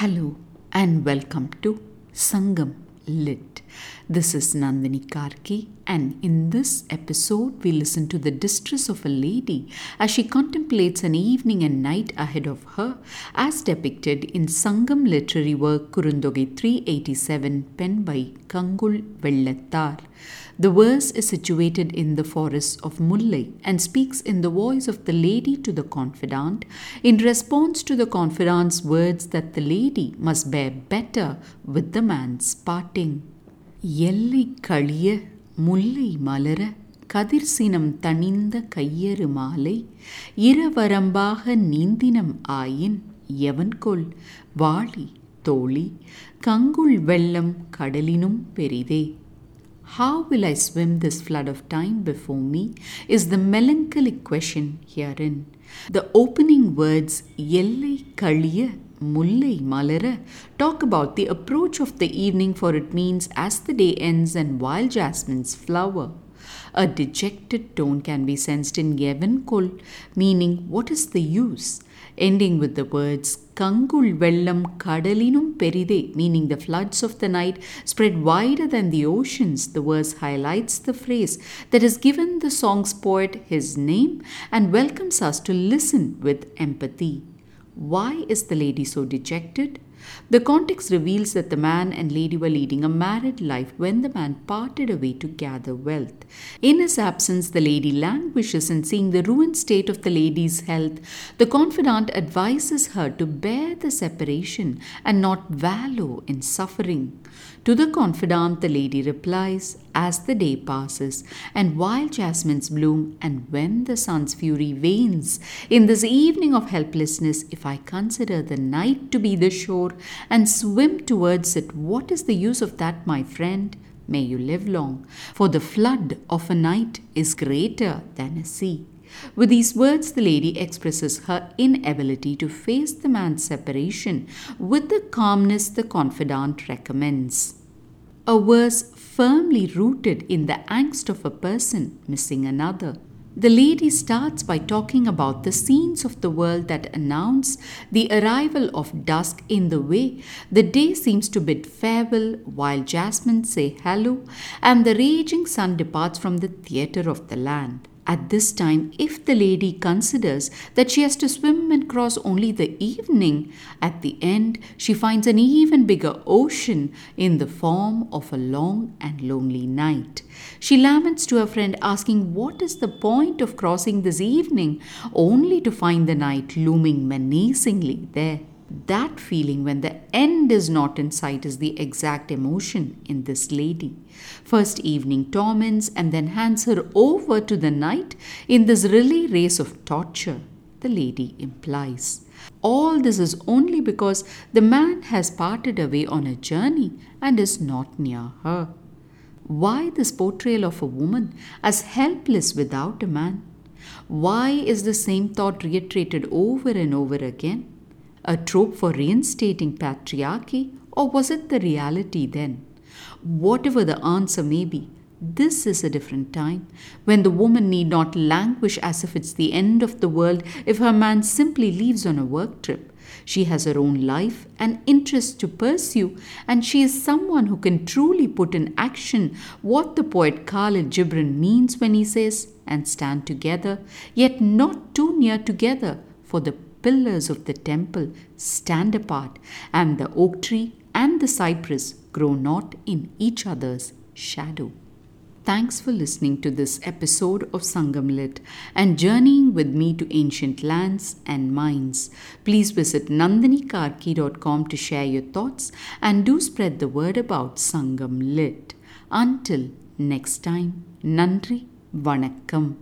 Hello and welcome to Sangam Lit. This is Nandini Karky, and in this episode, we listen to the distress of a lady as she contemplates an evening and night ahead of her, as depicted in Sangam literary work Kurunthogai 387, penned by Kangul Vellattar. The verse is situated in the forest of Mullai and speaks in the voice of the lady to the confidant in response to the confidant's words that the lady must bear better with the man's parting. எல்லை கழிய முல்லை மலர கதிர் சினம் தணிந்த கையறு மாலை இரவரம்பாக நீந்தினம் ஆயின் எவன்கொல் வாளி தோழி கங்குள் வெள்ளம் கடலினும் பெரிதே How will I swim this flood of time before me? is the melancholic question herein. The opening words, Yellai Kaliya Mullai Malara, talk about the approach of the evening, for it means as the day ends and wild jasmines flower. A dejected tone can be sensed in Yevan Kol, meaning what is the use? Ending with the words Kangul Vellam Kadalinum Peride, meaning the floods of the night spread wider than the oceans. The verse highlights the phrase that has given the song's poet his name and welcomes us to listen with empathy. Why is the lady so dejected? The context reveals that the man and lady were leading a married life when the man parted away to gather wealth. In his absence, the lady languishes, and seeing the ruined state of the lady's health, the confidant advises her to bear the separation and not wallow in suffering. To the confidant, the lady replies, As the day passes, and while jasmines bloom, and when the sun's fury wanes, in this evening of helplessness, if I consider the night to be the shore and swim towards it, what is the use of that, my friend? May you live long, for the flood of a night is greater than a sea. With these words, the lady expresses her inability to face the man's separation with the calmness the confidant recommends. A verse firmly rooted in the angst of a person missing another. The lady starts by talking about the scenes of the world that announce the arrival of dusk in the way the day seems to bid farewell while jasmine say hello and the raging sun departs from the theatre of the land. At this time, if the lady considers that she has to swim and cross only the evening, at the end she finds an even bigger ocean in the form of a long and lonely night. She laments to her friend, asking what is the point of crossing this evening, only to find the night looming menacingly there. That feeling when the end is not in sight is the exact emotion in this lady. First evening torments and then hands her over to the night in this relay race of torture, the lady implies. All this is only because the man has parted away on a journey and is not near her. Why this portrayal of a woman as helpless without a man? Why is the same thought reiterated over and over again? A trope for reinstating patriarchy, or was it the reality then? Whatever the answer may be, this is a different time when the woman need not languish as if it's the end of the world if her man simply leaves on a work trip. She has her own life and interests to pursue, and she is someone who can truly put in action what the poet Kahlil Gibran means when he says, and stand together, yet not too near together, for the pillars of the temple stand apart, and the oak tree and the cypress grow not in each other's shadow. Thanks for listening to this episode of Sangam Lit and journeying with me to ancient lands and minds. Please visit nandinikarky.com to share your thoughts and do spread the word about Sangam Lit. Until next time, Nandri Vanakkam.